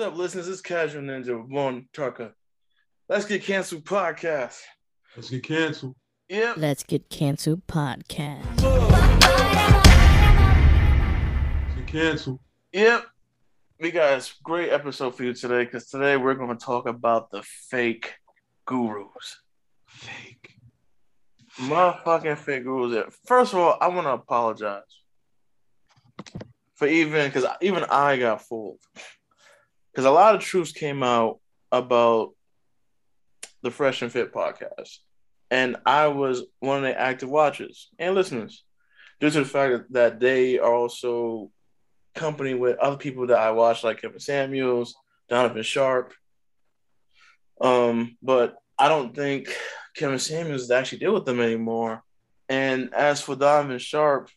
What's up, listeners? It's Casual Ninja with Vaughn Tucker. Let's get canceled podcast. Let's get canceled. Yep. Let's get canceled podcast. Let's get canceled. Yep. We got a great episode for you today because today we're going to talk about the fake gurus. Fake. Motherfucking fake gurus. First of all, I want to apologize for even because even I got fooled because a lot of truths came out about the Fresh and Fit podcast, and I was one of the active watchers and listeners due to the fact that they are also company with other people that I watch, like Kevin Samuels, Donovan Sharp. Um, but I don't think Kevin Samuels actually deal with them anymore. And as for Donovan Sharp,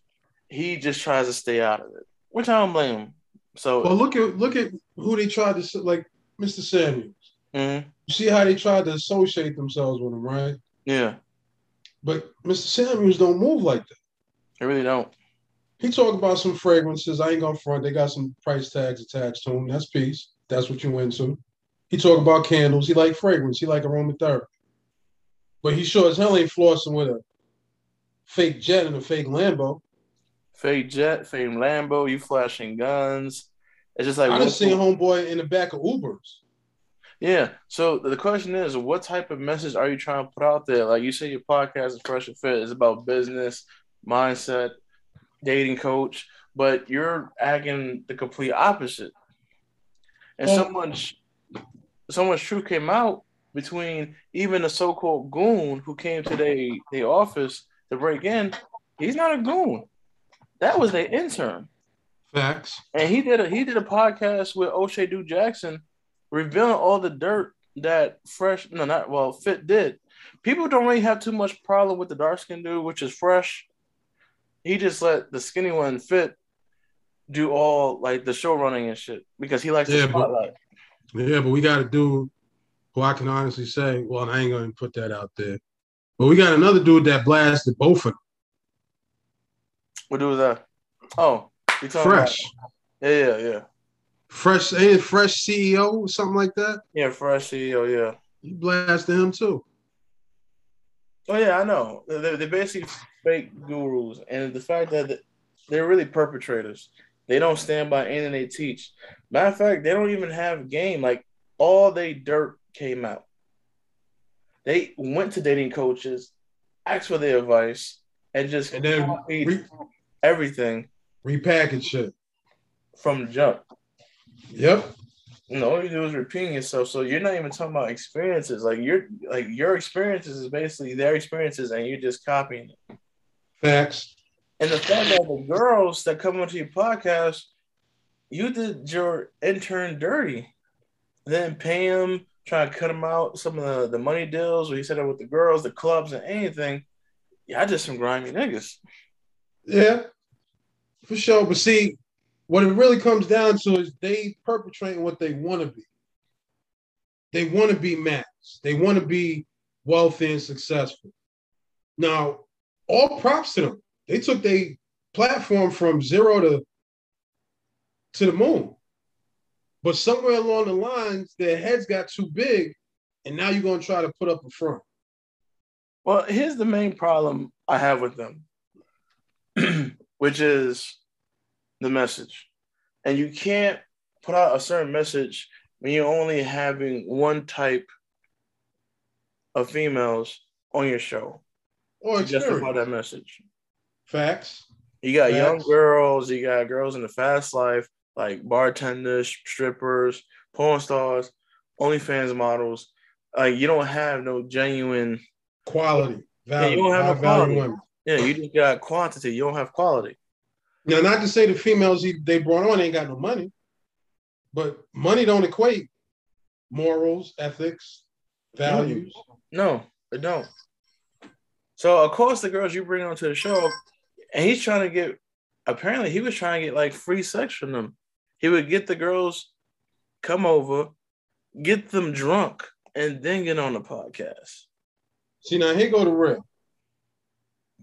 he just tries to stay out of it, which I don't blame him. So Well, look at look at who they tried to like, Mr. Samuels. mhm, You see how they tried to associate themselves with him, right? yeah, But Mr. Samuels don't move like that. I really don't. He talk about some fragrances. I ain't gonna front. They got some price tags attached to them. That's peace. That's what you into. He talk about candles. He like fragrance. He like aromatherapy. But he sure as hell ain't flossing with a fake jet and a fake Lambo. Fake jet, fake Lambo, you flashing guns. It's just like I done what- seen homeboy in the back of Ubers. Yeah. So the question is, what type of message are you trying to put out there? Like you say, your podcast is fresh and fit. It's about business, mindset, dating coach, but you're acting the complete opposite. And Well- someone's someone's truth came out between even a so-called goon who came to their their office to break in. He's not a goon. That was their intern. Facts. And he did a he did a podcast with O'Shea Duke Jackson, revealing all the dirt that Fresh no not well Fit did. People don't really have too much problem with the dark skinned dude, which is Fresh. He just let the skinny one Fit do all like the show running and shit because he likes Yeah, the but- spotlight. Yeah, but we got a dude who I can honestly say, well, I ain't gonna put that out there. But we got another dude that blasted both of them. What do with that? Oh, you Fresh. About, yeah, yeah, yeah, Fresh ain't fresh CEO, something like that. yeah. Fresh CEO, yeah. He blasted him too. Oh yeah, I know. They're, they're basically fake gurus, and the fact that they're really perpetrators. They don't stand by anything they teach. Matter of fact, they don't even have game. Like all they dirt came out. They went to dating coaches, asked for their advice, and just And then re- everything repackage shit. from the jump. Yep. You know, all you do is repeating yourself. So you're not even talking about experiences. Like your like your experiences is basically their experiences, and you're just copying it. Facts. And the fact that the girls that come onto your podcast, you did your intern dirty. Then pay him, try to cut him out some of the, the money deals where he said it with the girls, the clubs, and anything. Yeah, just some grimy niggas. Yeah. For sure. But see, what it really comes down to is they perpetrating what they want to be. They want to be max. They want to be wealthy and successful. Now, all props to them. They took their platform from zero to to the moon. But somewhere along the lines, their heads got too big, and now you're gonna try to put up a front. Well, here's the main problem I have with them, which is the message. And you can't put out a certain message when you're only having one type of females on your show Or justify experience. that message. Facts. You got young girls, you got girls in the fast life, like bartenders, strippers, porn stars, OnlyFans models. Like you don't have no genuine. Quality. Value. Yeah, you don't have no quality. women. Yeah, you just got quantity. You don't have quality. Now, not to say the females he, they brought on ain't got no money. But money don't equate morals, ethics, values. No, it don't. So of course the girls you bring onto the show, and he's trying to get. Apparently, he was trying to get like free sex from them. He would get the girls come over, get them drunk, and then get on the podcast. See now here go the real.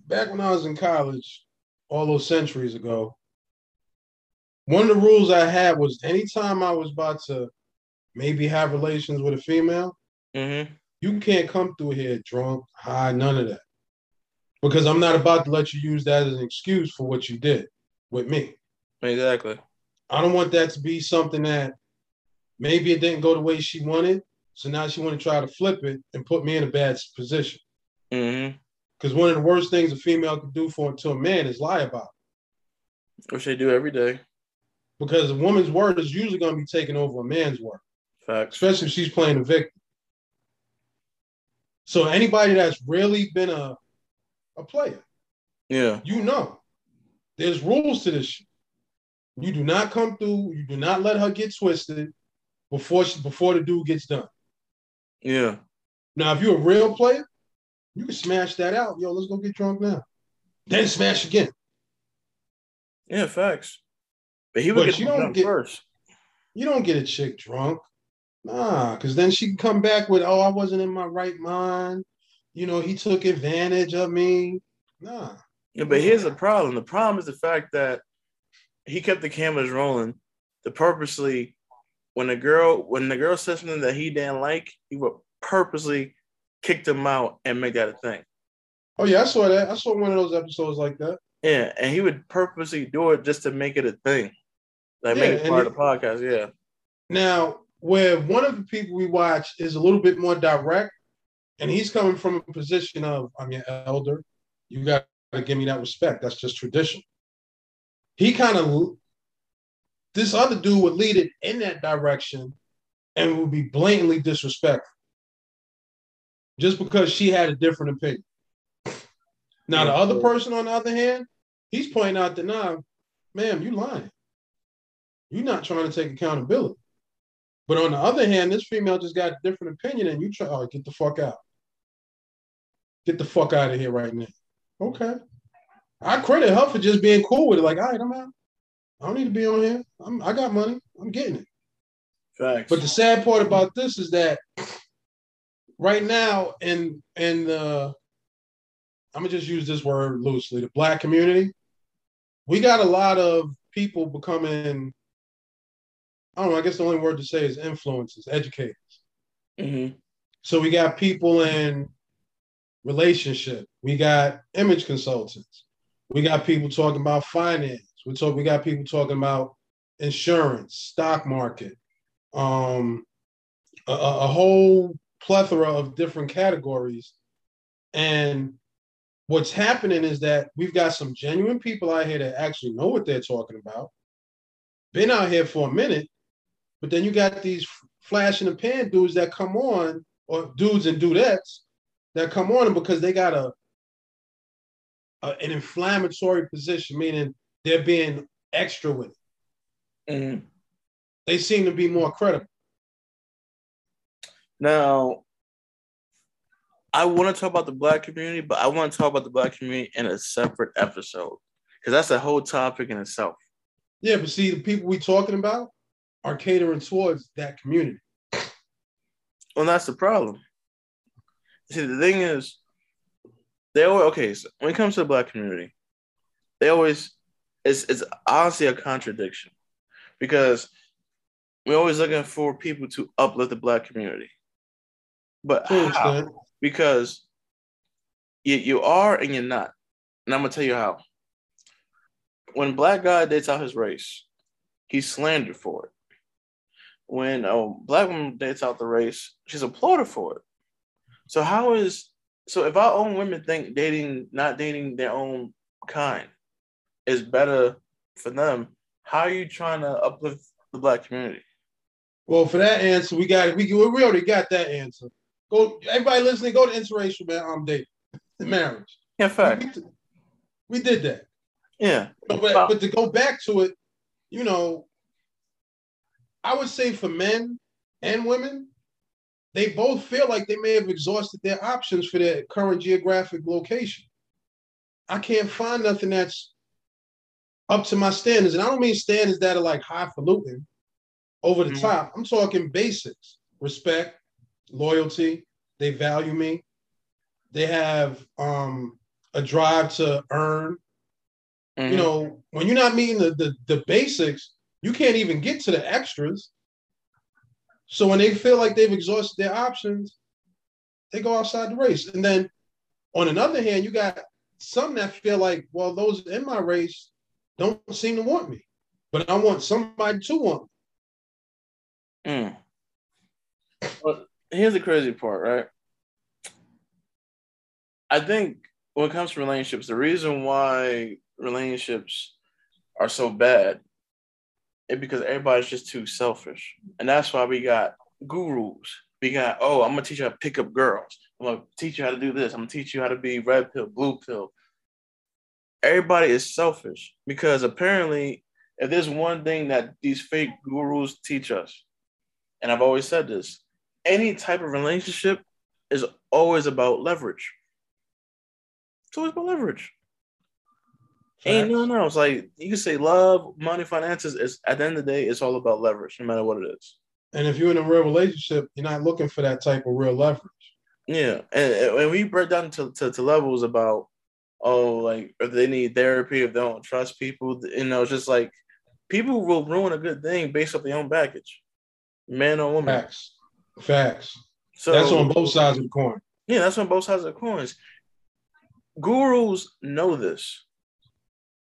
Back when I was in college, all those centuries ago, one of the rules I had was anytime I was about to maybe have relations with a female, Mm-hmm. you can't come through here drunk, high, none of that. Because I'm not about to let you use that as an excuse for what you did with me. Exactly. I don't want that to be something that maybe it didn't go the way she wanted. So now she want to try to flip it and put me in a bad position. Mm-hmm. Because one of the worst things a female can do for to a man is lie about it. Which they do every day. Because a woman's word is usually going to be taking over a man's word, Facts. especially if she's playing a victim. So anybody that's really been a a player, Yeah. you know, there's rules to this shit. You do not come through. You do not let her get twisted before she, before the dude gets done. Yeah. Now, if you're a real player, you can smash that out. Yo, let's go get drunk now. Then smash again. Yeah. Facts. But he would But get you don't drunk get- first. You don't get a chick drunk. Nah, because then she can come back with, oh, I wasn't in my right mind. You know, he took advantage of me. Nah. Yeah, but here's the problem. The problem is the fact that he kept the cameras rolling to purposely when the girl when the girl said something that he didn't like, he would purposely kick them out and make that a thing. Oh, yeah, I saw that. I saw one of those episodes like that. Yeah, and he would purposely do it just to make it a thing. Like Yeah, make it part it- of the podcast. Yeah. Now, where one of the people we watch is a little bit more direct, and he's coming from a position of, I'm your elder. You got to give me that respect. That's just tradition. He kind of, this other dude would lead it in that direction and would be blatantly disrespectful just because she had a different opinion. Now, the other person, on the other hand, he's pointing out that, nah, ma'am, you lying. You're not trying to take accountability. But on the other hand, this female just got a different opinion, and you try, oh, get the fuck out. Get the fuck out of here right now. Okay. I credit her for just being cool with it. Like, all right, I'm out. I don't need to be on here. I'm, I got money. I'm getting it. Facts. But the sad part about this is that right now, in in the, I'm gonna just use this word loosely, the black community, we got a lot of people becoming. I don't know. I guess the only word to say is influencers, educators. Mhm. So we got people in relationship. We got image consultants. We got people talking about finance. We talk. We got people talking about insurance, stock market, um, a, a a whole plethora of different categories. And what's happening is that we've got some genuine people out here that actually know what they're talking about. Been out here for a minute, but then you got these flash in the pan dudes that come on, or dudes and dudettes that come on because they got a, a an inflammatory position, meaning they're being extra with it. Mhm. They seem to be more credible. Now, I want to talk about the black community, but I want to talk about the black community in a separate episode because that's a whole topic in itself. Yeah, but see, the people we're talking about are catering towards that community. Well, that's the problem. See, the thing is, they always okay. So when it comes to the black community, they always it's it's honestly a contradiction because we're always looking for people to uplift the black community, but how? because you, you are and you're not. And I'm gonna tell you how. When black guy dates out his race, he's slandered for it. When a black woman dates out the race, she's applauded for it. So how is so if our own women think dating not dating their own kind is better for them, how are you trying to uplift the black community? Well, for that answer, we got we we already got that answer. Go, everybody listening, go to interracial man, um, date, marriage. Yeah, fact. We, we did that. Yeah. But, but, but to go back to it, you know, I would say for men and women, they both feel like they may have exhausted their options for their current geographic location. I can't find nothing that's up to my standards. And I don't mean standards that are like highfalutin, over the mm-hmm. top. I'm talking basics respect, loyalty. They value me. They have um, a drive to earn. Mm-hmm. You know, when you're not meeting the, the, the basics, you can't even get to the extras. So when they feel like they've exhausted their options, they go outside the race. And then on another hand, you got some that feel like, well, those in my race don't seem to want me, but I want somebody to want me. Mm. Well, here's the crazy part, right? I think when it comes to relationships, the reason why relationships are so bad is because everybody's just too selfish. And that's why we got gurus. We got, oh, I'm gonna teach you how to pick up girls. I'm gonna teach you how to do this. I'm gonna teach you how to be red pill, blue pill. Everybody is selfish because apparently, if there's one thing that these fake gurus teach us, and I've always said this, any type of relationship is always about leverage. It's always about leverage. Facts. Ain't nothing else. Like you can say love, money, finances. Is at the end of the day, it's all about leverage, no matter what it is. And if you're in a real relationship, you're not looking for that type of real leverage. Yeah, and, and we break down to, to, to levels about oh, like if they need therapy, if they don't trust people, you know, it's just like people will ruin a good thing based off their own baggage, man or woman. Facts, facts. So that's on both sides of the coin. Yeah, that's on both sides of the coins gurus know this.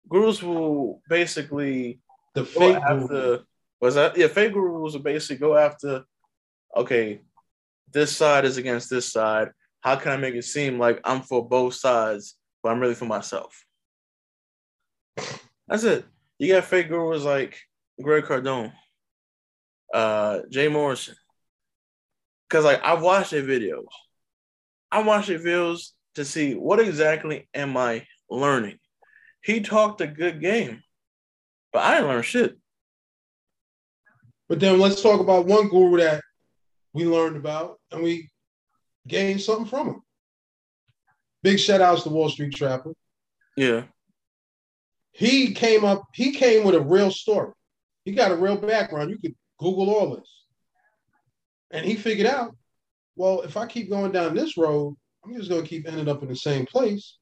Gurus will basically the fake after was that yeah fake gurus will basically go after okay this side is against this side how can i make it seem like i'm for both sides but i'm really for myself that's it you got fake gurus like greg cardone uh jay morrison because like i watched their videos i watched their videos to see what exactly am I learning. He talked a good game, but I didn't learn shit. But then let's talk about one guru that we learned about and we gained something from him. Big shout outs to Wall Street Trapper. Yeah. He came up, he came with a real story. He got a real background. You could Google all this. And he figured out, well, if I keep going down this road, I'm just gonna keep ending up in the same place.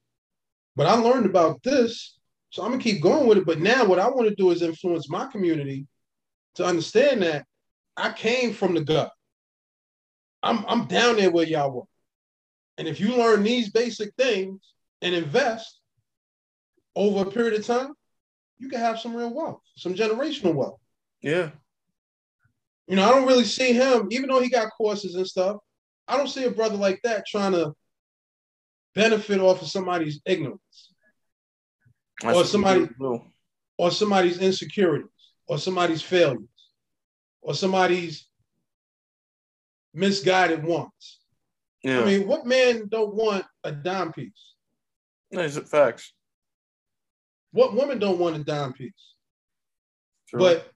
But I learned about this, so I'm gonna keep going with it. But now what I want to do is influence my community to understand that I came from the gut. I'm I'm down there where y'all were. And if you learn these basic things and invest over a period of time, you can have some real wealth, some generational wealth. Yeah. You know, I don't really see him, even though he got courses and stuff. I don't see a brother like that trying to benefit off of somebody's ignorance That's or somebody or somebody's insecurities or somebody's failures or somebody's misguided wants. Yeah. I mean, what man don't want a dime piece? These are facts. What woman don't want a dime piece? True. But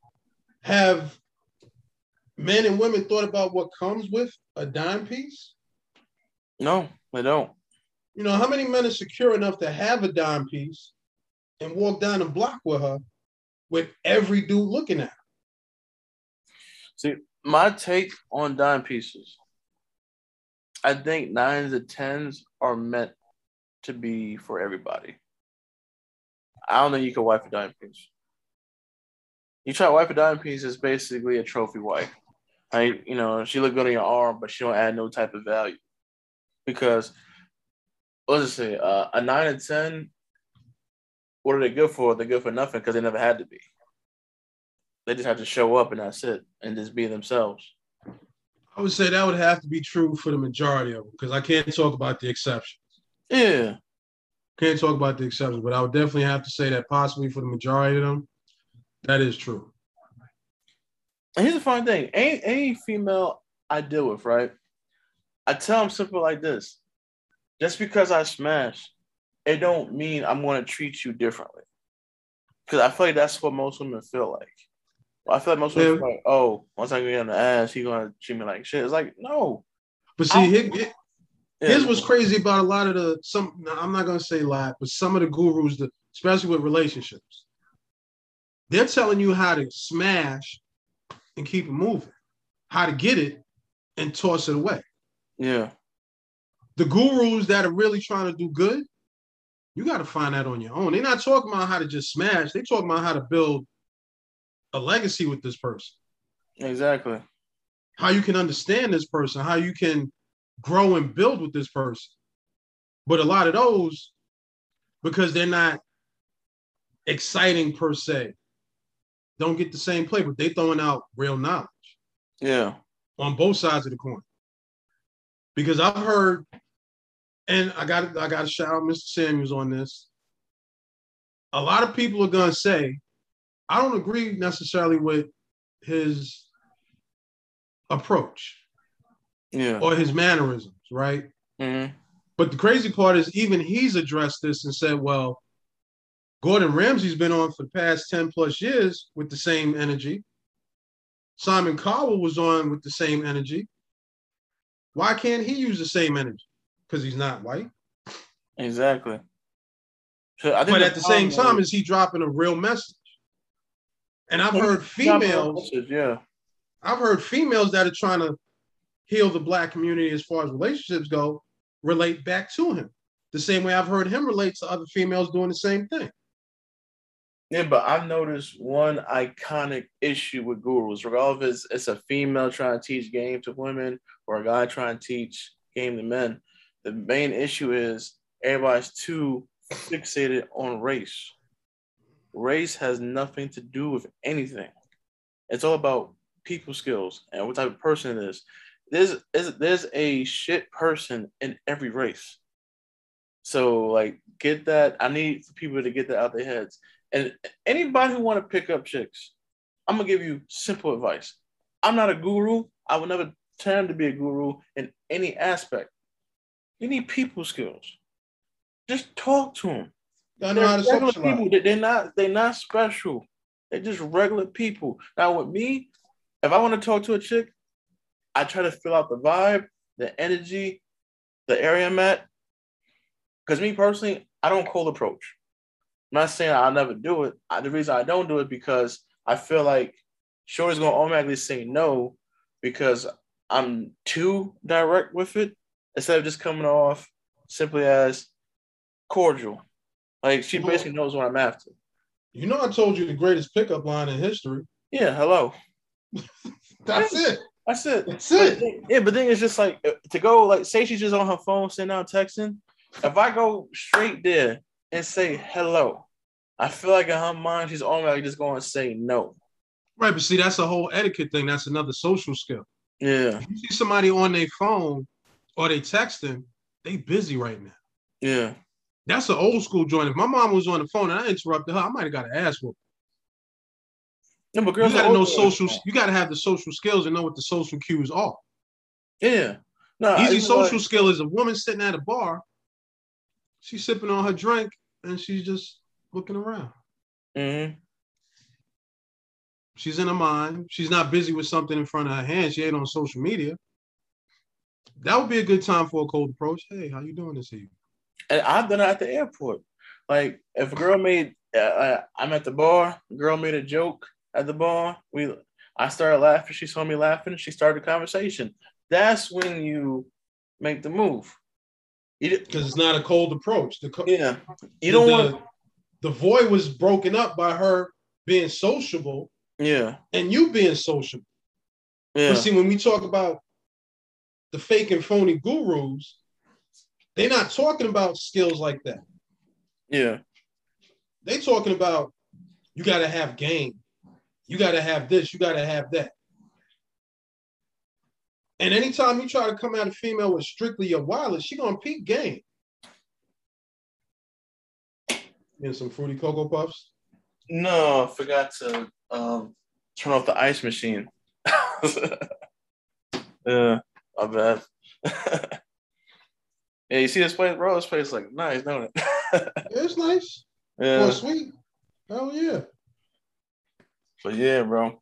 have men and women thought about what comes with a dime piece? No, they don't. You know, how many men are secure enough to have a dime piece and walk down the block with her with every dude looking at her? See, my take on dime pieces, I think nines and tens are meant to be for everybody. I don't think you can wipe a dime piece. You try to wipe a dime piece, it's basically a trophy wipe. Right? You know, she look good on your arm, but she don't add no type of value. Because let's just say uh, a nine and ten. What are they good for? They're good for nothing because they never had to be. They just have to show up and that's it, and just be themselves. I would say that would have to be true for the majority of them because I can't talk about the exceptions. Yeah. Can't talk about the exceptions, but I would definitely have to say that possibly for the majority of them, that is true. And here's the fun thing: any any female I deal with, right? I tell them simple like this: just because I smash, it don't mean I'm going to treat you differently. Because I feel like that's what most women feel like. I feel like most people are like, oh, once I get on the ass, he gonna treat me like shit. It's like, no. But see, here- here- Yeah. here's what's crazy about a lot of the some. now, I'm not gonna say a lot, but some of the gurus, that, especially with relationships, they're telling you how to smash and keep it moving, how to get it and toss it away. Yeah. The gurus that are really trying to do good, you got to find that on your own. They're not talking about how to just smash. They're talking about how to build a legacy with this person. Exactly. how you can understand this person, how you can grow and build with this person. But a lot of those, because they're not exciting per se, don't get the same play, but they throwing out real knowledge Yeah. on both sides of the coin. Because I've heard, and I got I got to shout out Mr. Samuels on this. A lot of people are gonna say, I don't agree necessarily with his approach Yeah. or his mannerisms, right? hmm But the crazy part is, even he's addressed this and said, well, Gordon Ramsay's been on for the past 10 plus years with the same energy. Simon Cowell was on with the same energy. Why can't he use the same energy? Because he's not white. Exactly. So I think But at the same time, is he dropping a real message? And I've heard females, Yeah. I've heard females that are trying to heal the black community as far as relationships go, relate back to him. The same way I've heard him relate to other females doing the same thing. Yeah, but I've noticed one iconic issue with gurus, regardless it's, it's a female trying to teach game to women or a guy trying to teach game to men. The main issue is everybody's too fixated on race. Race has nothing to do with anything. It's all about people skills and what type of person it is. There's, there's, there's a shit person in every race. So like get that. I need people to get that out their heads. And anybody who want to pick up chicks, I'm gonna give you simple advice. I'm not a guru. I will never turn to be a guru in any aspect. You need people skills. Just talk to them. I know how to They're regular socialize. people. They- They're not. They're not special. They're just regular people. Now with me, if I want to talk to a chick, I try to fill out the vibe, the energy, the area I'm at. Because me personally, I don't cold approach. I'm not saying I'll never do it. I, the reason I don't do it because I feel like Shorty's gonna automatically say no because I'm too direct with it instead of just coming off simply as cordial. Like she basically knows what I'm after. You know, I told you the greatest pickup line in history. Yeah, hello. That's it. That's it. That's But it. the- yeah, but then it's just like uh, to go like say she's just on her phone sending out texting. If I go straight there and say hello, I feel like in her mind she's already just going to say no. Right, but see, that's a whole etiquette thing. That's another social skill. Yeah, You see somebody on their phone or they texting, they busy right now. yeah, That's an old school joint. If my mom was on the phone and I interrupted her, I might have got an ass whoop. no, but girls You got to know social. You got to have the social skills and know what the social cues are. Yeah, no, Easy social like- skill is a woman sitting at a bar. She's sipping on her drink and she's just looking around. Mhm. She's in her mind. She's not busy with something in front of her hand. She ain't on social media. That would be a good time for a cold approach. Hey, how you doing this evening? And I've done it at the airport. Like if a girl made, uh, uh, I'm at the bar. Girl made a joke at the bar. We, I started laughing. She saw me laughing. And she started a conversation. That's when you make the move. Because it's not a cold approach. The, co- yeah, you don't want. the void was broken up by her being sociable Yeah, and you being sociable. yeah, But see, when we talk about the fake and phony gurus, they're not talking about skills like that. yeah, They talking about you got to have game, you got to have this, you got to have that. And anytime you try to come at a female with strictly your wallet, she gonna peak game. And some fruity cocoa puffs. No, I forgot to um, turn off the ice machine. yeah, my bad. yeah, you see this place, bro? This place like nice, don't it? Yeah, it's nice. yeah, Or sweet. Hell yeah. but yeah, bro.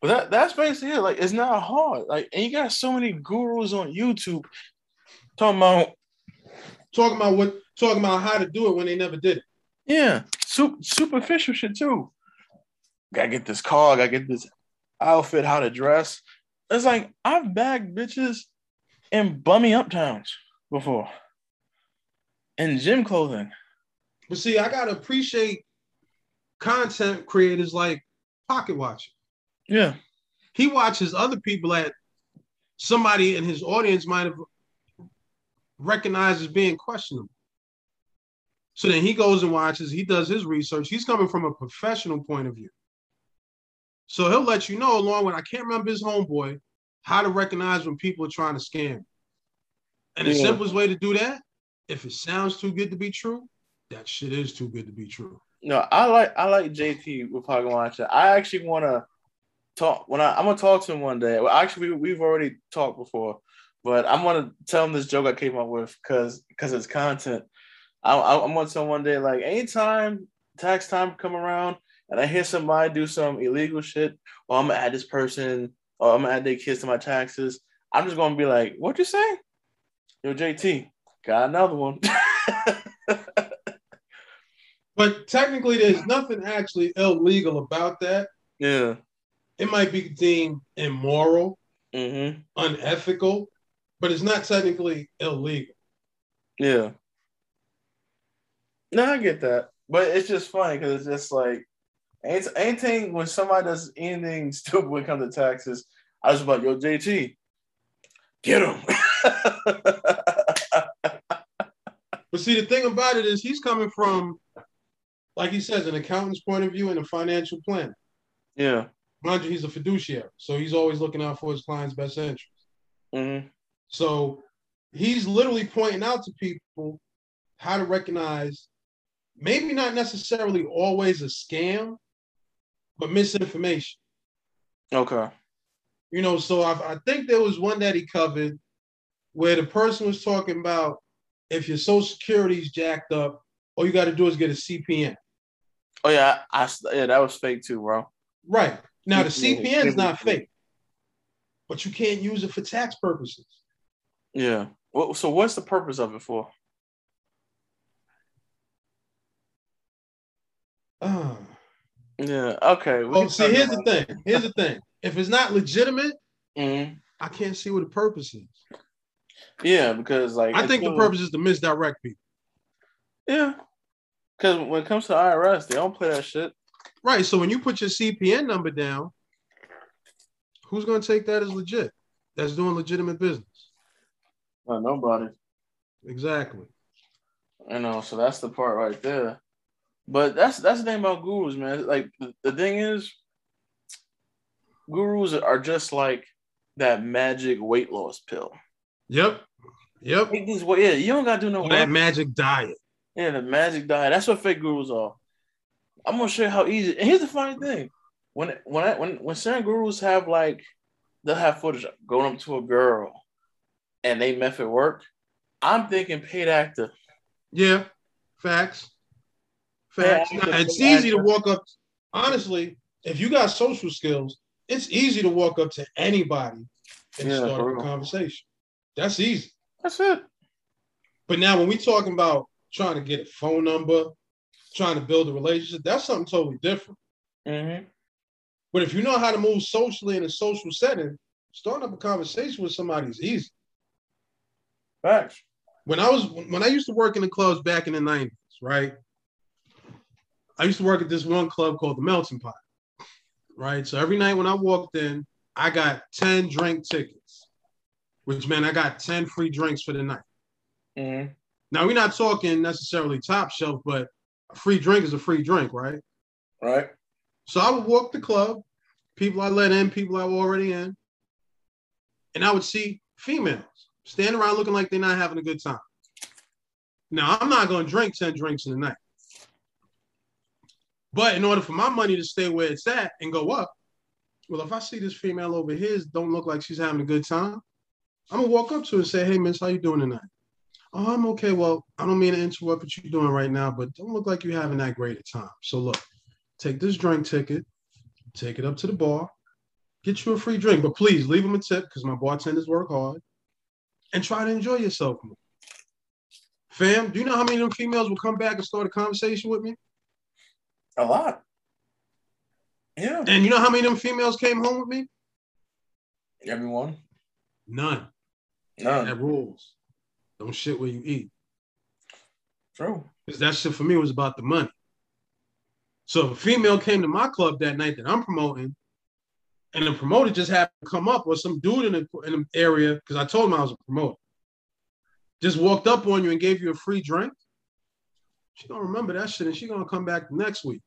But that that's basically it. Like it's not hard. Like and you got so many gurus on YouTube talking about Talking about what talking about how to do it when they never did it. yeah, super, superficial shit too. Gotta get this car, gotta get this outfit, how to dress. It's like I've bagged bitches in bummy uptowns before. In gym clothing. But see, I gotta appreciate content creators like Pocket Watch. Yeah. He watches other people that somebody in his audience might have recognized as being questionable. So then he goes and watches, he does his research. He's coming from a professional point of view. So he'll let you know, along with I can't remember his homeboy, how to recognize when people are trying to scam. And the simplest way to do that, if it sounds too good to be true, that shit is too good to be true. No, I like I like JT with Watcher. I actually want to talk when I I'm gonna talk to him one day. Well, actually, we, we've already talked before, but I'm gonna tell him this joke I came up with because because it's content. I, I, I'm gonna tell him one day like anytime tax time come around and I hear somebody do some illegal shit, or I'm gonna add this person, or I'm gonna add their kids to my taxes. I'm just gonna be like, "What you say?" Yo, JT, got another one. But technically, there's nothing actually illegal about that. yeah. It might be deemed immoral, Mm-hmm. unethical, but it's not technically illegal. Yeah. No, I get that, but it's just funny because it's just like ain't anything when somebody does anything stupid when it comes to taxes. I was about yo JT, get him. See, the thing about it is he's coming from, like he says, an accountant's point of view and a financial planner. yeah. Mind you, he's a fiduciary, so he's always looking out for his client's best interest. Mm-hmm. So he's literally pointing out to people how to recognize maybe not necessarily always a scam, but misinformation. Okay. You know, so I, I think there was one that he covered where the person was talking about if your social security's jacked up, all you got to do is get a CPN. Oh yeah, I, I yeah that was fake too, bro. Right. Now the CPN. CPN is not fake, but you can't use it for tax purposes. Yeah. Well, so what's the purpose of it for? Ah. Yeah. Okay. Well, can see, talk here's the thing. Here's the thing. If it's not legitimate, Mhm. I can't see what the purpose is. Yeah, because like I think the purpose is to misdirect people. Yeah. Because when it comes to IRS, they don't play that shit. Right. So when you put your CPN number down, who's going to take that as legit? That's doing legitimate business. Uh, nobody. Exactly. You know, so that's the part right there. But that's that's the thing about gurus, man. Like the, the thing is, gurus are just like that magic weight loss pill. Yep. Yep. Wa- yeah, you don't gotta do no that magic diet. Yeah, the magic diet. That's what fake gurus are. I'm gonna show you how easy. And here's the funny thing: when when I, when when certain gurus have like they'll have footage going up to a girl, and they method work. I'm thinking paid actor. Yeah. Facts. Facts. Now, it's easy to walk up. Honestly, if you got social skills, it's easy to walk up to anybody and Yeah, start a conversation. That's easy. That's it. But now when we talking about trying to get a phone number, trying to build a relationship, that's something totally different. Mm-hmm. But if you know how to move socially in a social setting, starting up a conversation with somebody is easy. Facts. When I was when I used to work in the clubs back in the 90s, right? I used to work at this one club called the Melting Pot. Right. So every night when I walked in, I got 10 drink tickets, which meant I got 10 free drinks for the night. Mm-hmm. Now we're not talking necessarily top shelf, but a free drink is a free drink, right? Right. So I would walk the club, people I let in, people I were already in, and I would see females standing around looking like they're not having a good time. Now I'm not going to drink 10 drinks in a night. But in order for my money to stay where it's at and go up, well, if I see this female over here don't look like she's having a good time, I'm gonna walk up to her and say, "Hey, miss, how you doing tonight?" Oh, I'm okay. Well, I don't mean to interrupt what you're doing right now, but don't look like you're having that great a time. So look, take this drink ticket, take it up to the bar, get you a free drink. But please leave them a tip because my bartenders work hard. And try to enjoy yourself more. Fam, do you know how many of them females will come back and start a conversation with me? A lot. Yeah. And you know how many of them females came home with me? Everyone. None. None. That rules. Don't shit where you eat. True. Because that shit for me was about the money. So if a female came to my club that night that I'm promoting, and the promoter just happened to come up, or some dude in the, in the area, because I told him I was a promoter, just walked up on you and gave you a free drink, she gonna remember that shit and she gonna come back next week.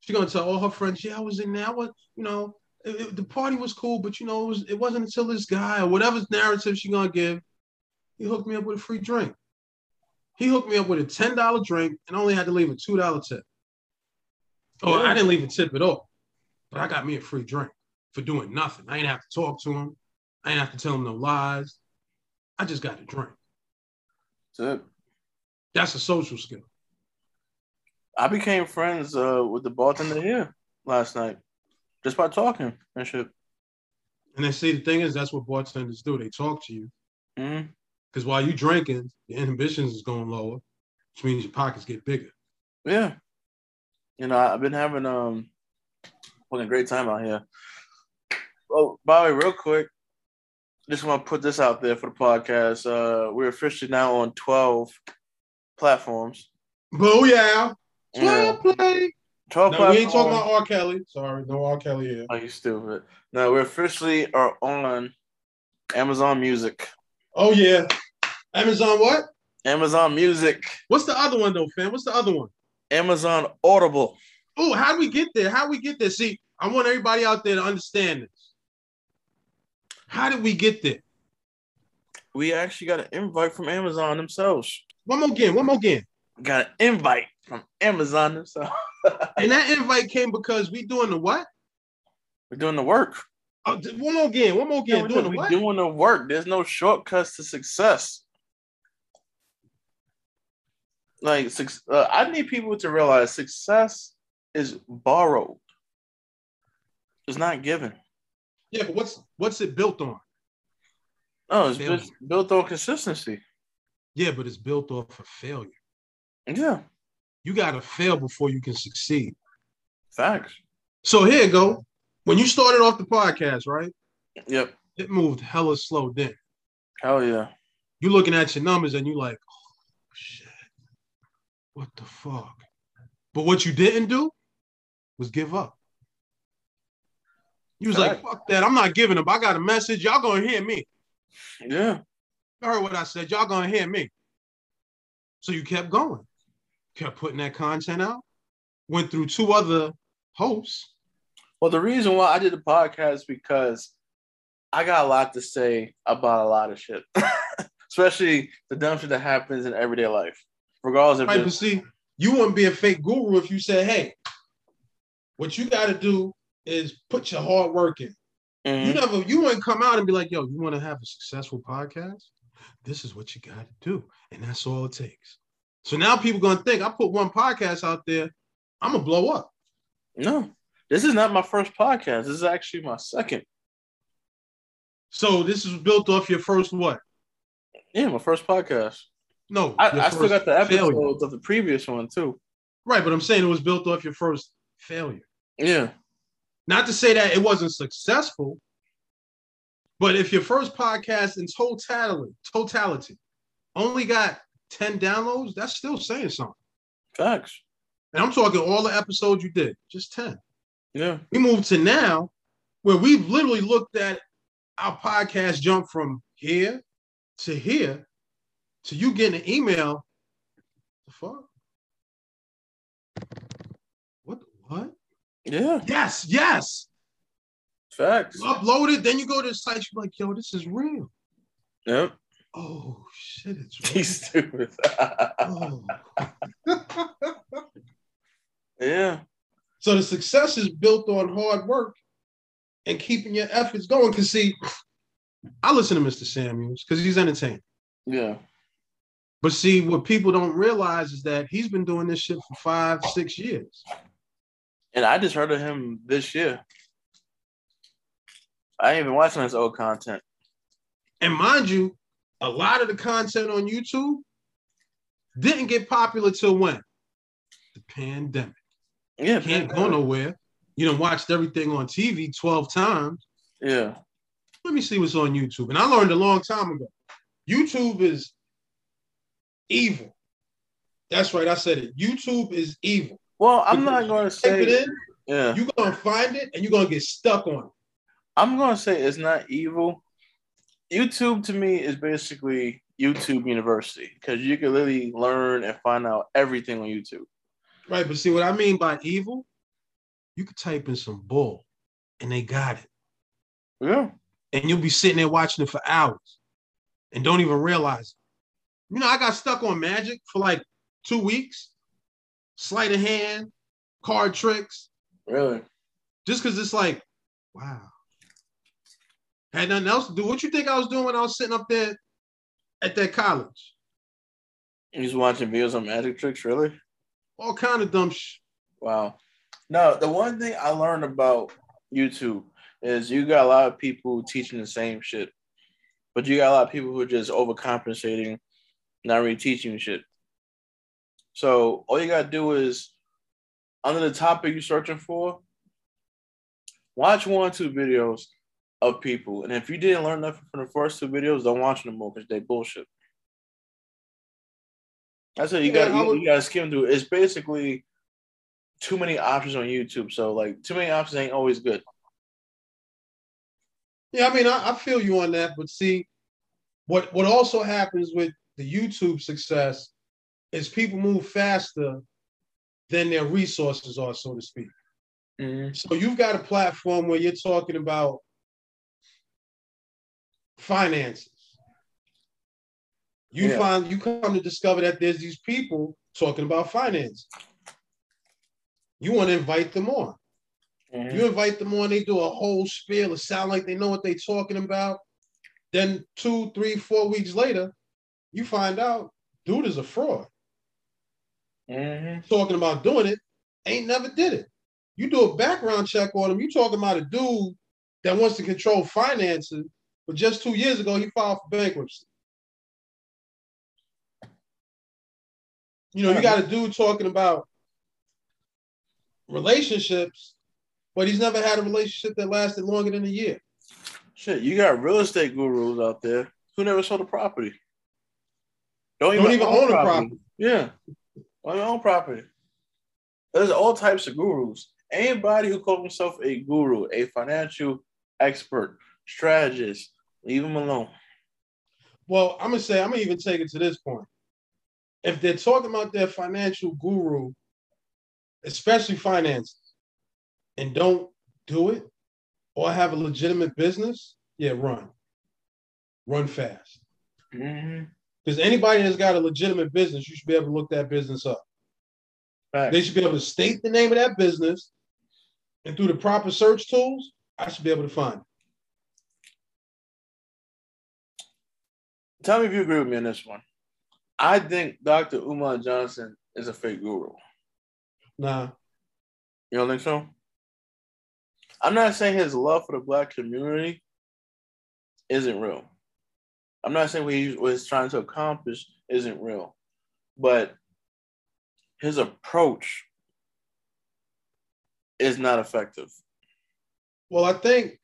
She gonna tell all her friends, yeah, I was in there. What you know, it, it, the party was cool, but you know, it, was, it wasn't until this guy or whatever narrative she gonna give, he hooked me up with a free drink. He hooked me up with a ten dollar drink and only had to leave a two dollar tip. Oh, Yeah. I didn't leave a tip at all, but I got me a free drink for doing nothing. I ain't have to talk to him. I ain't have to tell him no lies. I just got a drink. That's it. That's a social skill. I became friends uh, with the bartender here last night just by talking and shit. And then see, the thing is, that's what bartenders do. They talk to you because while you're drinking, your inhibitions is going lower, which means your pockets get bigger. Yeah. You know, I've been having um fucking great time out here. Oh, by the way, real quick, just want to put this out there for the podcast. Uh, we're officially now on 12 platforms. Booyah! Yeah. Well played. 12 No, we ain't talking about R. Kelly. Sorry, no R. Kelly here. Are you stupid? No, we officially are on Amazon Music. Oh yeah, Amazon. What? Amazon Music. What's the other one though, fam? What's the other one? Amazon Audible. Oh, how do we get there? How do we get there? See, I want everybody out there to understand this. How did we get there? We actually got an invite from Amazon themselves. One more game. One more game. Got an invite from Amazon themselves. And that invite came because we doing the what? We're doing the work. Oh, one more again. One more again. we're doing the what? doing the work. There's no shortcuts to success. Like, uh, I need people to realize success is borrowed. It's not given. Yeah, but what's what's it built on? Oh, it's just built on consistency. Yeah, but it's built off of failure. Yeah, You got to fail before you can succeed. facts. So here you go. When you started off the podcast, right? Yep. It moved hella slow then. Hell yeah. You're looking at your numbers and you're like, oh shit, what the fuck? But what you didn't do was give up. You was like, Right. fuck that. I'm not giving up. I got a message. Y'all gonna hear me. Yeah. You heard what I said. Y'all gonna hear me. So you kept going, kept putting that content out. Went through two other hosts. Well, the reason why I did the podcast because I got a lot to say about a lot of shit, especially the dumb shit that happens in everyday life, regardless of Right, but see, you wouldn't be a fake guru if you said, "Hey, what you got to do is put your hard work in." Mhm. You never, you wouldn't come out and be like, "Yo, you want to have a successful podcast? This is what you got to do, and that's all it takes." So now people gonna think I put one podcast out there, I'm gonna blow up. no. This is not my first podcast. This is actually my second. So this is built off your first what? Yeah, my first podcast. No, I, I still got the episodes failure. of the previous one too. Right, but I'm saying it was built off your first failure. Yeah. Not to say that it wasn't successful, but if your first podcast in totality, totality only got 10 downloads, that's still saying something. Facts. And I'm talking all the episodes you did, just 10. Yeah. We moved to now where we've literally looked at our podcast jump from here to here to you getting an email. The fuck? What? What? Yeah. Yes, yes. Facts. You upload it, then you go to the site. You're like, yo, this is real. Yep. Oh shit, it's real. He's stupid. Oh. yeah. So the success is built on hard work and keeping your efforts going. Cause see, I listen to Mr. Samuels because he's entertaining. Yeah. But see, what people don't realize is that he's been doing this shit for five, six years. And I just heard of him this year. I ain't even watching his old content. And mind you, a lot of the content on YouTube didn't get popular till when? The pandemic. Yeah, Can't go nowhere. You done watched everything on TV 12 times. Yeah, Let me see what's on YouTube. And I learned a long time ago. YouTube is evil. That's right. I said it. YouTube is evil. well, I'm not going to Type it in, Yeah, you're gonna find it and you're gonna get stuck on it. I'm going to say it's not evil. YouTube to me is basically YouTube University because you can literally learn and find out everything on YouTube. Right. But see what I mean by evil? You could type in some bull and they got it. Yeah, And you'll be sitting there watching it for hours and don't even realize it. You know, I got stuck on magic for like two weeks. Sleight of hand, card tricks, really. just because it's like, wow. Had nothing else to do. What you think I was doing when I was sitting up there at that college? You just watching videos on magic tricks, really? All kind of dumb shit. Wow. No, the one thing I learned about YouTube is you got a lot of people teaching the same shit, but you got a lot of people who are just overcompensating, not really teaching shit. So all you gotta do is under the topic you're searching for, watch one or two videos of people, and if you didn't learn nothing from the first two videos, don't watch them more because they bullshit. That's what you Yeah, got. You, you got to skim through. It's basically too many options on YouTube. So like too many options ain't always good. Yeah, I mean, I, I feel you on that, but see, what what also happens with the YouTube success is people move faster than their resources are, so to speak. Mm-hmm. So you've got a platform where you're talking about finances. You Yeah. find you come to discover that there's these people talking about finance. You want to invite them on. Mhm. You invite them on, they do a whole spiel. It sound like they know what they're talking about. Then two, three, four weeks later, you find out dude is a fraud. Mhm. Talking about doing it, ain't never did it. You do a background check on him. You talking about a dude that wants to control finances, but just two years ago he filed for bankruptcy. You know, you got a dude talking about relationships, but he's never had a relationship that lasted longer than a year. Shit, you got real estate gurus out there who never sold a property. Don't Don't even own a property. Yeah, don't own property. There's all types of gurus. Anybody who calls himself a guru, a financial expert, strategist, leave them alone. Well, I'm gonna say I'm gonna even take it to this point. If they're talking about their financial guru, especially finances, and don't do it or have a legitimate business, yeah, run. Run fast. Mm-hmm. Because anybody that's got a legitimate business, you should be able to look that business up. They should be able to state the name of that business, and through the proper search tools, I should be able to find it. Tell me if you agree with me on this one. I think Dr. Umar Johnson is a fake guru. Nah, You don't think so? I'm not saying his love for the black community isn't real. I'm not saying what he was trying to accomplish isn't real, but his approach is not effective. Well, I think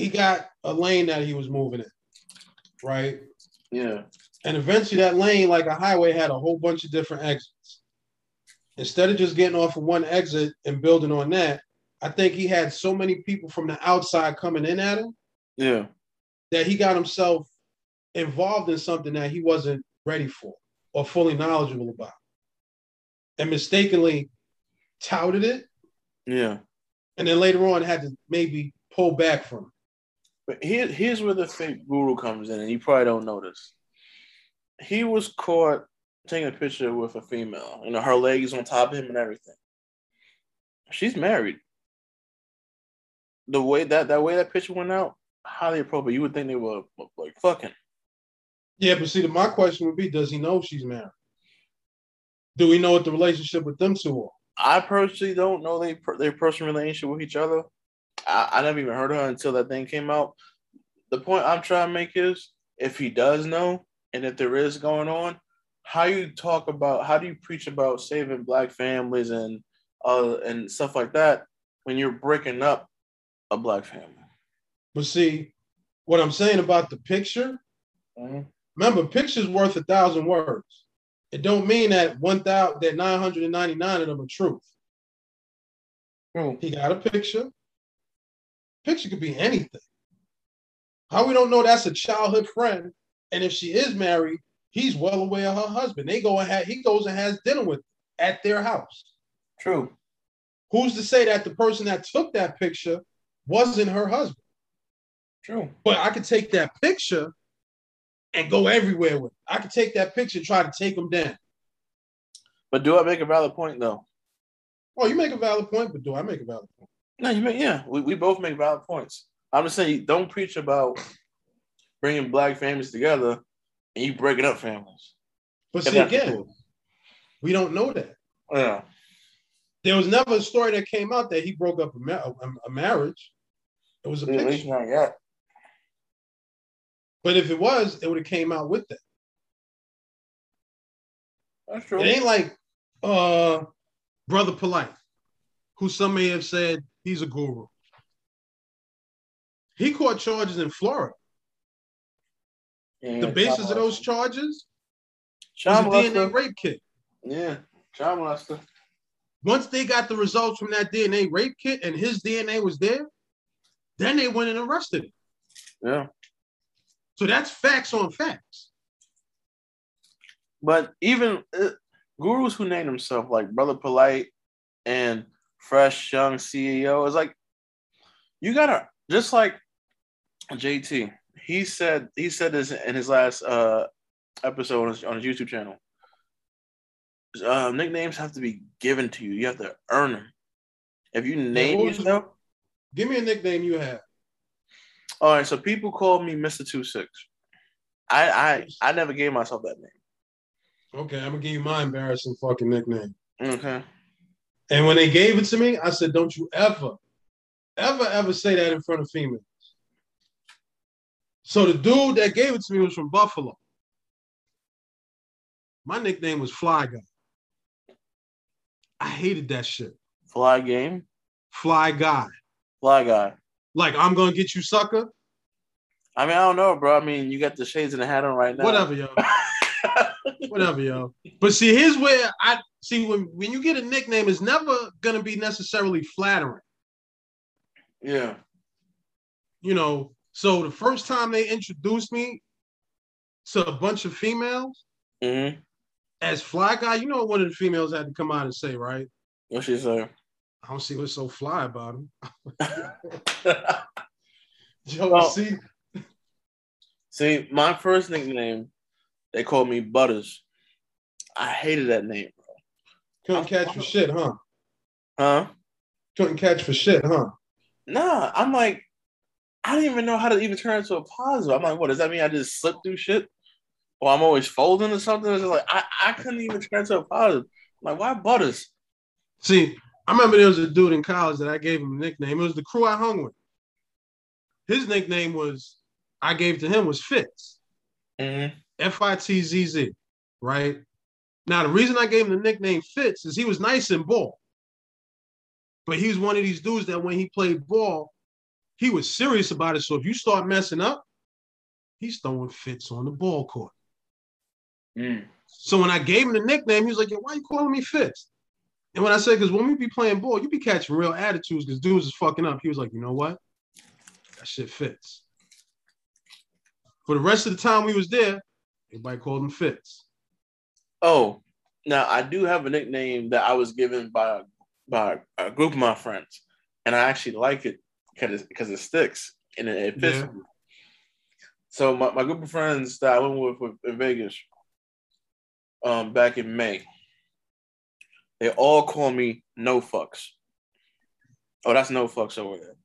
he got a lane that he was moving in, right? Yeah. And eventually that lane, like a highway, had a whole bunch of different exits. Instead of just getting off of one exit and building on that, I think he had so many people from the outside coming in at him Yeah. that he got himself involved in something that he wasn't ready for or fully knowledgeable about. And mistakenly touted it, Yeah. and then later on had to maybe pull back from it. But here, here's where the fake guru comes in, and you probably don't notice. He was caught taking a picture with a female. You know, her legs on top of him and everything. She's married. The way that that way that picture went out, highly appropriate. You would think they were like fucking. Yeah, but see, my question would be: Does he know she's married? Do we know what the relationship with them two are? I personally don't know they their personal relationship with each other. I, I never even heard of her until that thing came out. The point I'm trying to make is if he does know and if there is going on, how you talk about how do you preach about saving black families and uh and stuff like that when you're breaking up a black family? But see, what I'm saying about the picture, Mhm. remember, picture's worth a thousand words. It don't mean that one thousand that 999 of them are truth. True. He got a picture. Picture could be anything. How we don't know that's a childhood friend, and if she is married, he's well aware of her husband. They go and have he goes and has dinner with at their house. True. Who's to say that the person that took that picture wasn't her husband? True. But I could take that picture and go everywhere with it. I could take that picture and try to take them down. But do I make a valid point though? Oh, you make a valid point, but do I make a valid point? No, you make yeah. We, we both make valid points. I'm just saying, don't preach about bringing black families together and you breaking up families. But see again, cool. we don't know that. Yeah. There was never a story that came out that he broke up a, ma- a, a marriage. It was a least picture. not yet. But if it was, it would have came out with that. That's true. It ain't like uh Brother Polite, who some may have said he's a guru. He caught charges in Florida. Yeah, The basis of those charges was a DNA rape kit. Yeah, child molester. Once they got the results from that DNA rape kit and his DNA was there, then they went and arrested him. Yeah, So that's facts on facts. but even uh, gurus who name themselves like Brother Polite and Fresh Young CEO is like, you gotta just like JT. He said he said this in his last uh episode on his, on his YouTube channel. Uh, nicknames have to be given to you. You have to earn them. If you name yourself, Give me a nickname you have. all right. So people call me Mister Two Six. I I I never gave myself that name. Okay, I'm gonna give you my embarrassing fucking nickname. Okay. And when they gave it to me, I said, "Don't you ever, ever, ever say that in front of females." So the dude that gave it to me was from Buffalo. My nickname was Fly Guy. I hated that shit. Fly game. Fly Guy. Fly guy. Like I'm gonna get you, sucker. I mean, I don't know, bro. I mean, you got the shades and the hat on right now. Whatever, yo. Whatever, yo. But see, here's where I see when when you get a nickname, it's never gonna be necessarily flattering. yeah. you know, so the first time they introduced me to a bunch of females Mm-hmm. as fly guy, you know what one of the females had to come out and say, right? What she say? I don't see what's so fly about him. Yo, Well- see, See, my first nickname, they called me Butters. I hated that name, couldn't catch for shit, huh? huh? Couldn't catch for shit, huh? Nah, I'm like, I don't even know how to even turn it into a positive. I'm like, what does that mean? I just slip through shit, or I'm always folding or something? It's just like I, I couldn't even turn it into a positive. I'm like, why Butters? See, I remember there was a dude in college that I gave him a nickname. It was the crew I hung with. His nickname was I gave to him was Fitz. Mm-hmm. F I T Z Z, right? Now, the reason I gave him the nickname Fitz is he was nice in ball. But he was one of these dudes that when he played ball, he was serious about it. So if you start messing up, he's throwing fits on the ball court. Mm. So when I gave him the nickname, he was like, Yo, why you calling me Fitz? And when I said, because when we be playing ball, you be catching real attitudes because dudes is fucking up. He was like, you know what? That shit fits. For the rest of the time we was there, everybody called him Fitz. Oh, now I do have a nickname that I was given by by a group of my friends, and I actually like it because because it sticks and it, it fits. Yeah. So my, my group of friends that I went with, with in Vegas, um, back in May, they all call me No Fucks. Oh, that's No Fucks over there.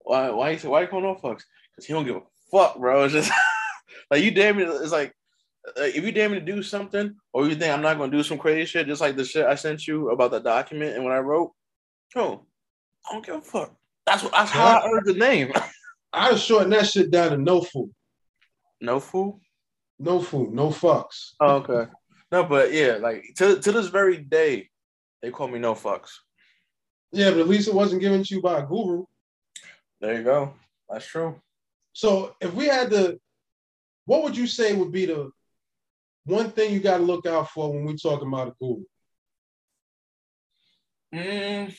Why? Why you why you call No Fucks? Because he don't give a fuck, bro. It's just like you damn it. It's like like, if you dare me to do something, or you think I'm not gonna do some crazy shit, just like the shit I sent you about the document and when I wrote, oh, I don't give a fuck. That's what that's how I earned the name. I'd have shortened that shit down to no fool. no fool. No fool, no fucks. Oh, okay. No, but yeah, like to to this very day, they call me no fucks. Yeah, but at least it wasn't given to you by a guru. There you go. That's true. So if we had to, what would you say would be the one thing you got to look out for when we're talking about a guru? Mm.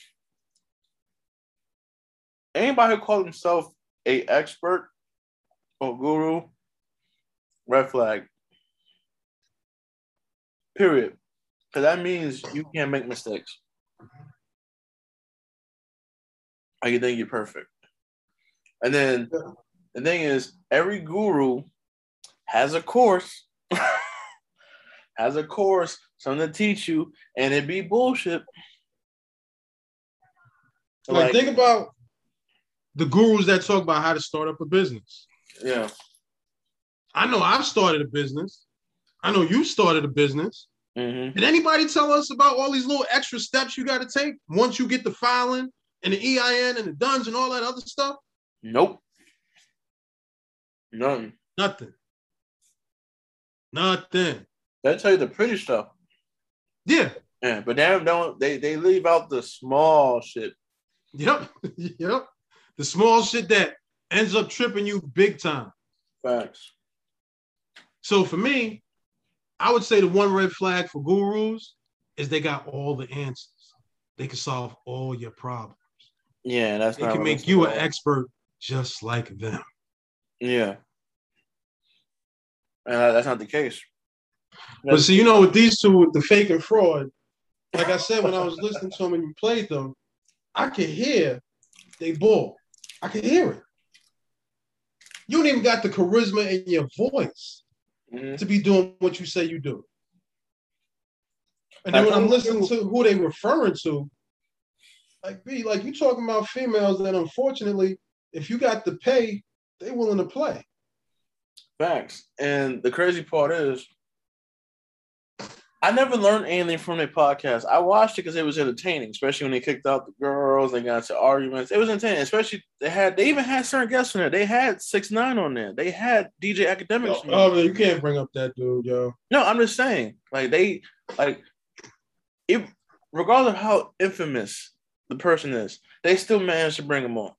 Anybody who calls himself a expert or guru, red flag. Period. Because that means you can't make mistakes. Or you think you're perfect. And then the thing is, every guru has a course, has a course, something to teach you, and it be bullshit. Like, think about the gurus that talk about how to start up a business. yeah, I know I've started a business. I know you started a business. hmm Did anybody tell us about all these little extra steps you got to take once you get the filing and the EIN and the DUNS and all that other stuff? Nope. Nothing. Nothing. Nothing. They tell you the pretty stuff. Yeah. Yeah, but they don't they they leave out the small shit. Yep. yep. The small shit that ends up tripping you big time. Facts. So for me, I would say the one red flag for gurus is they got all the answers. They can solve all your problems. Yeah, that's They can make you an expert just like them. Yeah. And that- that's not the case. But see, you know, with these two, with the fake and fraud, like I said, when I was listening to them and you played them, I could hear they bull. I could hear it. You don't even got the charisma in your voice Mhm. to be doing what you say you do. And then when I'm listening to who they referring to, like B, like you talking about females that unfortunately, if you got the pay, they willing to play. Facts. And the crazy part is, I never learned anything from their podcast. I watched it because it was entertaining, especially when they kicked out the girls, they got into arguments. It was entertaining, especially they had they even had certain guests on there. They had six nine on there. They had DJ Akademiks. on. Oh, man, you can't bring up that dude, yo. No, I'm just saying, like they like it regardless of how infamous the person is, they still managed to bring him on.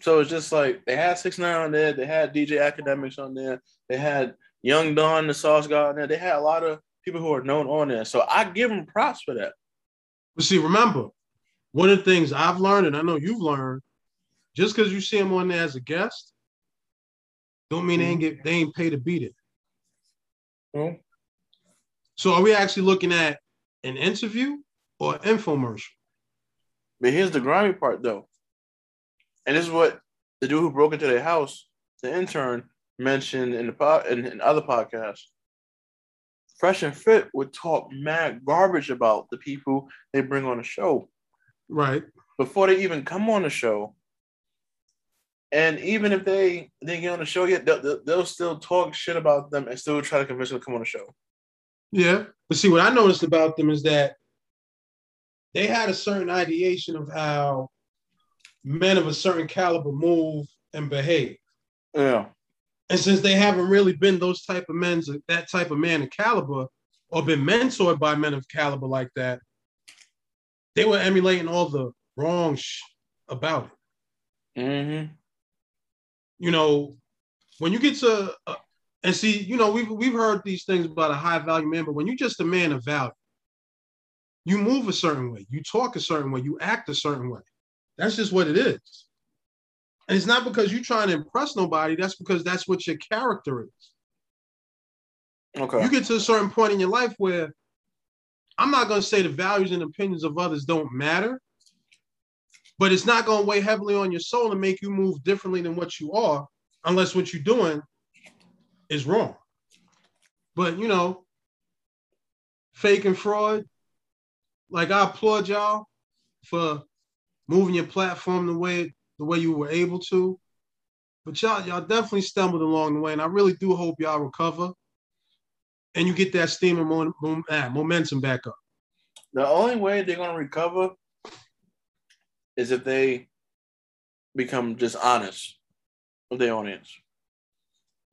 So it's just like they had six nine on there, they had DJ Akademiks on there, they had Young Don, the Sauce God there. They had a lot of people who are known on there. So I give them props for that. But see, remember, one of the things I've learned, and I know you've learned, just because you see them on there as a guest, don't mean they ain't get they ain't paid to be there. Mhm. So are we actually looking at an interview or an infomercial? But here's the grimy part though. And this is what the dude who broke into their house, the intern, mentioned in the pod in, in other podcasts. Fresh and Fit would talk mad garbage about the people they bring on the show Right. before they even come on the show. And even if they didn't get on the show yet, they'll, they'll, they'll still talk shit about them and still try to convince them to come on the show. Yeah. But see, what I noticed about them is that they had a certain ideation of how men of a certain caliber move and behave. Yeah. And since they haven't really been those type of men, that type of man of caliber, or been mentored by men of caliber like that, they were emulating all the wrong sh- about it. Mm-hmm. You know, when you get to, uh, and see, you know, we've we've heard these things about a high value man, but when you're just a man of value, you move a certain way, you talk a certain way, you act a certain way. That's just what it is. And it's not because you're trying to impress nobody. That's because that's what your character is. Okay. you get to a certain point in your life where I'm not going to say the values and opinions of others don't matter, but it's not going to weigh heavily on your soul and make you move differently than what you are, unless what you're doing is wrong. But you know, fake and fraud, like I applaud y'all for moving your platform the way the way you were able to. But y'all, y'all definitely stumbled along the way, and I really do hope y'all recover and you get that steam and mo- mo- ah, momentum back up. The only way they're gonna recover is if they become just honest with their audience.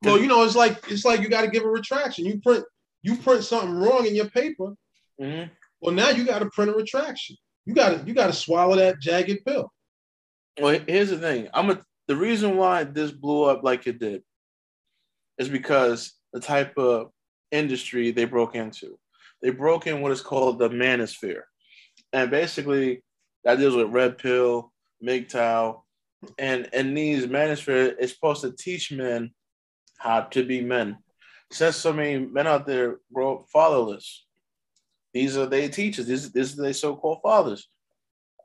Well, you know, it's like it's like you got to give a retraction. You print you print something wrong in your paper. hmm Well, now you got to print a retraction. You got to you got to swallow that jagged pill. Well, here's the thing. I'm a, the reason why this blew up like it did is because the type of industry they broke into. They broke in what is called the manosphere, and basically that deals with red pill, MGTOW, and and these manosphere is supposed to teach men how to be men. Since so many men out there grow up fatherless, these are their teachers. These, these are their so-called fathers.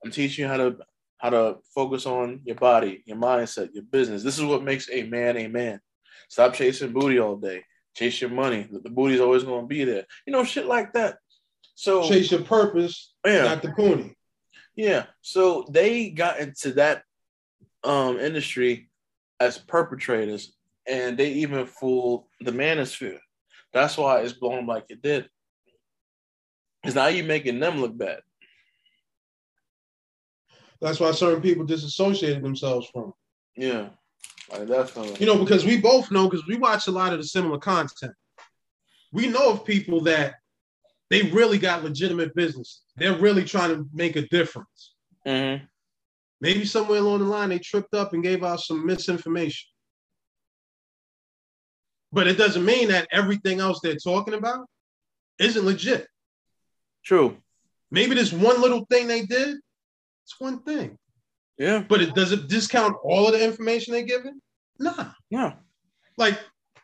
I'm teaching you how to how to focus on your body, your mindset, your business. This is what makes a man a man. Stop chasing booty all day. Chase your money. The, booty's always going to be there. You know, shit like that. So Chase your purpose, yeah, not the pony. yeah. So they got into that um industry as perpetrators, and they even fooled the manosphere. That's why it's blown like it did. Because now you're making them look bad. That's why certain people disassociated themselves from. it. Yeah, like definitely. You know, because we both know because we watch a lot of the similar content. We know of people that they really got legitimate business. They're really trying to make a difference. hmm Maybe somewhere along the line they tripped up and gave out some misinformation. But it doesn't mean that everything else they're talking about isn't legit. True. Maybe this one little thing they did, it's one thing. Yeah. But it doesn't discount all of the information they're giving? Nah. Yeah. Like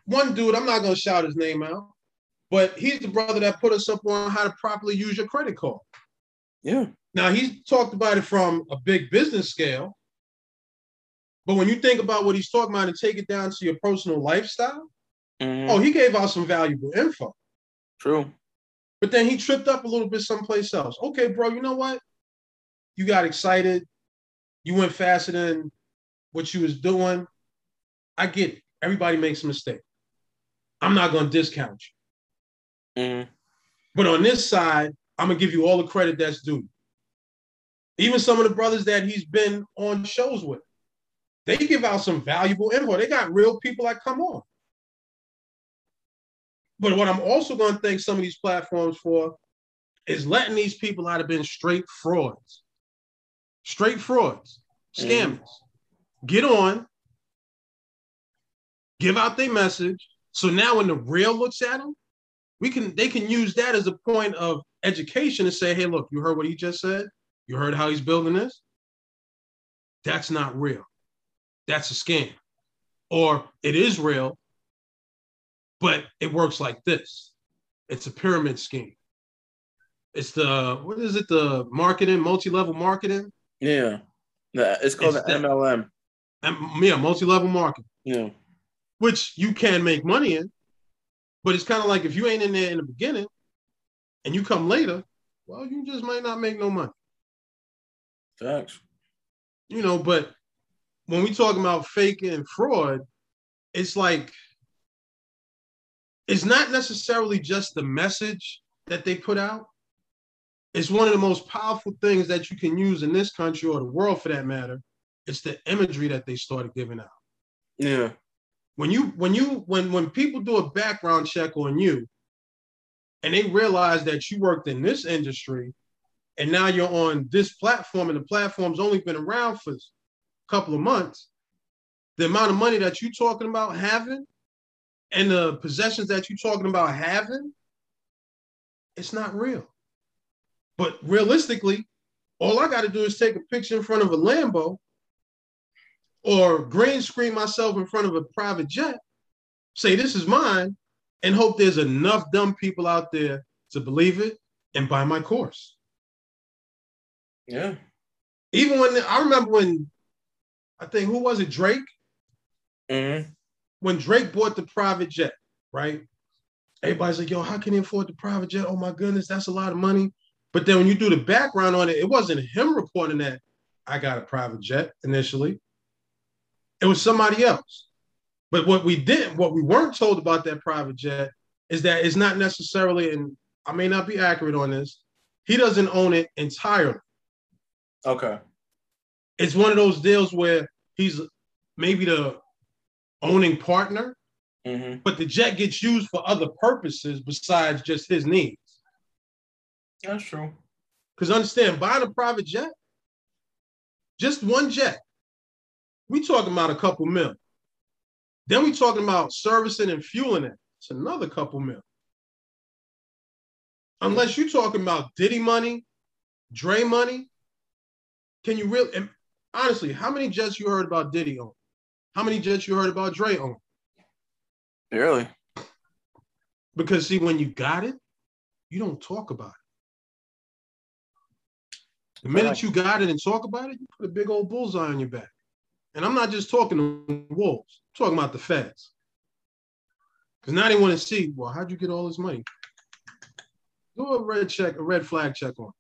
one dude, I'm not gonna shout his name out, but he's the brother that put us up on how to properly use your credit card. Yeah. Now he's talked about it from a big business scale, but when you think about what he's talking about and take it down to your personal lifestyle, Mhm. oh, he gave out some valuable info. True. But then he tripped up a little bit someplace else. Okay, bro, you know what? You got excited. You went faster than what you was doing. I get it. Everybody makes a mistake. I'm not going to discount you. hmm But on this side, I'm going to give you all the credit that's due. Even some of the brothers that he's been on shows with, they give out some valuable info. They got real people that come on. But what I'm also going to thank some of these platforms for is letting these people out have been straight frauds, straight frauds, mm-hmm. scammers. Get on, give out their message. So now when the real looks at them, we can they can use that as a point of education to say, hey, look, you heard what he just said? You heard how he's building this? That's not real. That's a scam. Or it is real, but it works like this. It's a pyramid scheme. It's the what is it? The marketing, multi-level marketing, Yeah. It's called It's the the- MLM. yeah, multi-level marketing, Yeah. which you can make money in. But it's kind of like if you ain't in there in the beginning and you come later, well, you just might not make no money. Facts. you know, but when we talk about fake and fraud, it's like it's not necessarily just the message that they put out. It's one of the most powerful things that you can use in this country or the world for that matter. It's the imagery that they started giving out. Yeah. When you when you when when people do a background check on you and they realize that you worked in this industry and now you're on this platform and the platform's only been around for a couple of months the amount of money that you're talking about having and the possessions that you're talking about having it's not real but realistically all i got to do is take a picture in front of a lambo or green screen myself in front of a private jet say this is mine and hope there's enough dumb people out there to believe it and buy my course Yeah. even when I remember when I think who was it Drake hmm when Drake bought the private jet, right? Everybody's like, yo, how can he afford the private jet? Oh my goodness, that's a lot of money. But then when you do the background on it, it wasn't him reporting that I got a private jet initially. It was somebody else. But what we didn't, what we weren't told about that private jet is that it's not necessarily, and I may not be accurate on this, he doesn't own it entirely. Okay. It's one of those deals where he's maybe the owning partner, Mm-hmm. but the jet gets used for other purposes besides just his needs. That's true. Because understand, buying a private jet, just one jet, we talking about a couple mil. Then we talking about servicing and fueling it. It's another couple mil. Unless you're talking about Diddy money, Dre money, can you really? and honestly, how many jets you heard about Diddy on? How many jets you heard about Dre on? Barely. Because see, when you got it, you don't talk about it. The minute you got it and talk about it, you put a big old bullseye on your back. And I'm not just talking to wolves, I'm talking about the feds. Because now they want to see, well, how'd you get all this money? Do a red check, a red flag check on.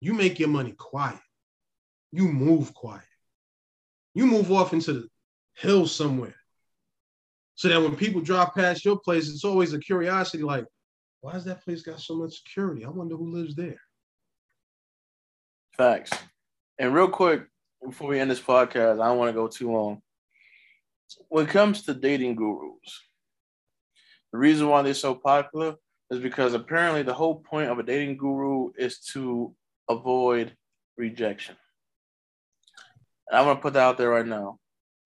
You make your money quiet. You move quiet. You move off into the hills somewhere. So that when people drive past your place, it's always a curiosity like, why has that place got so much security? I wonder who lives there. Facts. And real quick, before we end this podcast, I don't want to go too long. When it comes to dating gurus, the reason why they're so popular is because apparently the whole point of a dating guru is to avoid rejection. And I'm gonna put that out there right now.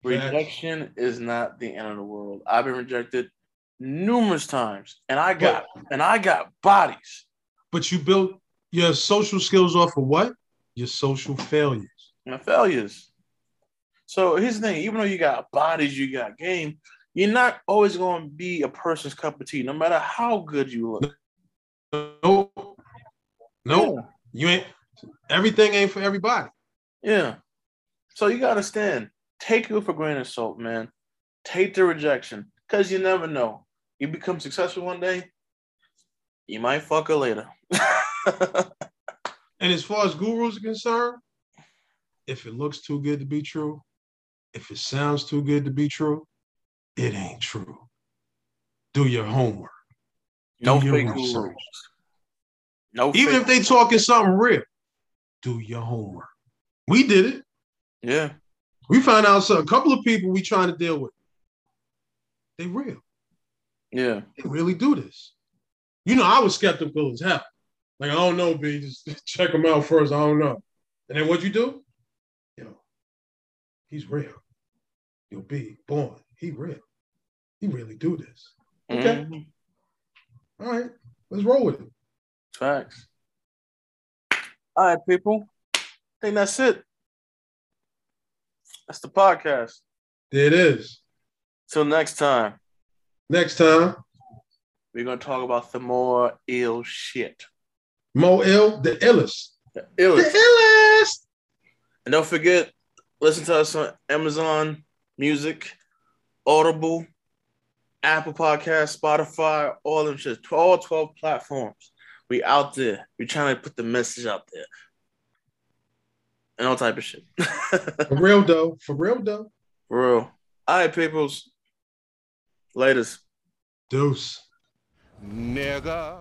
Facts. Rejection is not the end of the world. I've been rejected numerous times, and I got and I got bodies. But you built your social skills off of what? Your social failures. and failures. So here's the thing: even though you got bodies, you got game, you're not always going to be a person's cup of tea, no matter how good you look. No, Nope. You ain't everything ain't for everybody. Yeah. So you got to stand. Take it for grain of salt, man. Take the rejection, because you never know. You become successful one day, you might fuck her later. And as far as gurus are concerned, if it looks too good to be true, if it sounds too good to be true, it ain't true. Do your homework. no Do your fake research. gurus. No Even fake- if they talking something real, do your homework. We did it. yeah, We found out so a couple of people we trying to deal with. They real. yeah, They really do this. You know, I was skeptical as hell. Like, I don't know, B. Just check him out first. I don't know. And then what'd you do? Yo, he's real. Yo, B, born. He real. He really do this. Okay. Mhm. All right. Let's roll with it. Facts. All right, people. I think that's it. That's the podcast. There it is. Till next time, Next time, we're gonna talk about some more ill shit. Mo Ill, the illest. The The illest. illest. And don't forget, listen to us on Amazon Music, Audible, Apple Podcast, Spotify, all them shit. All 12 platforms. We out there. We trying to put the message out there. And all type of shit. For real, though. For real, though. For real. All right, peoples. Latest. Deuce. Nigga.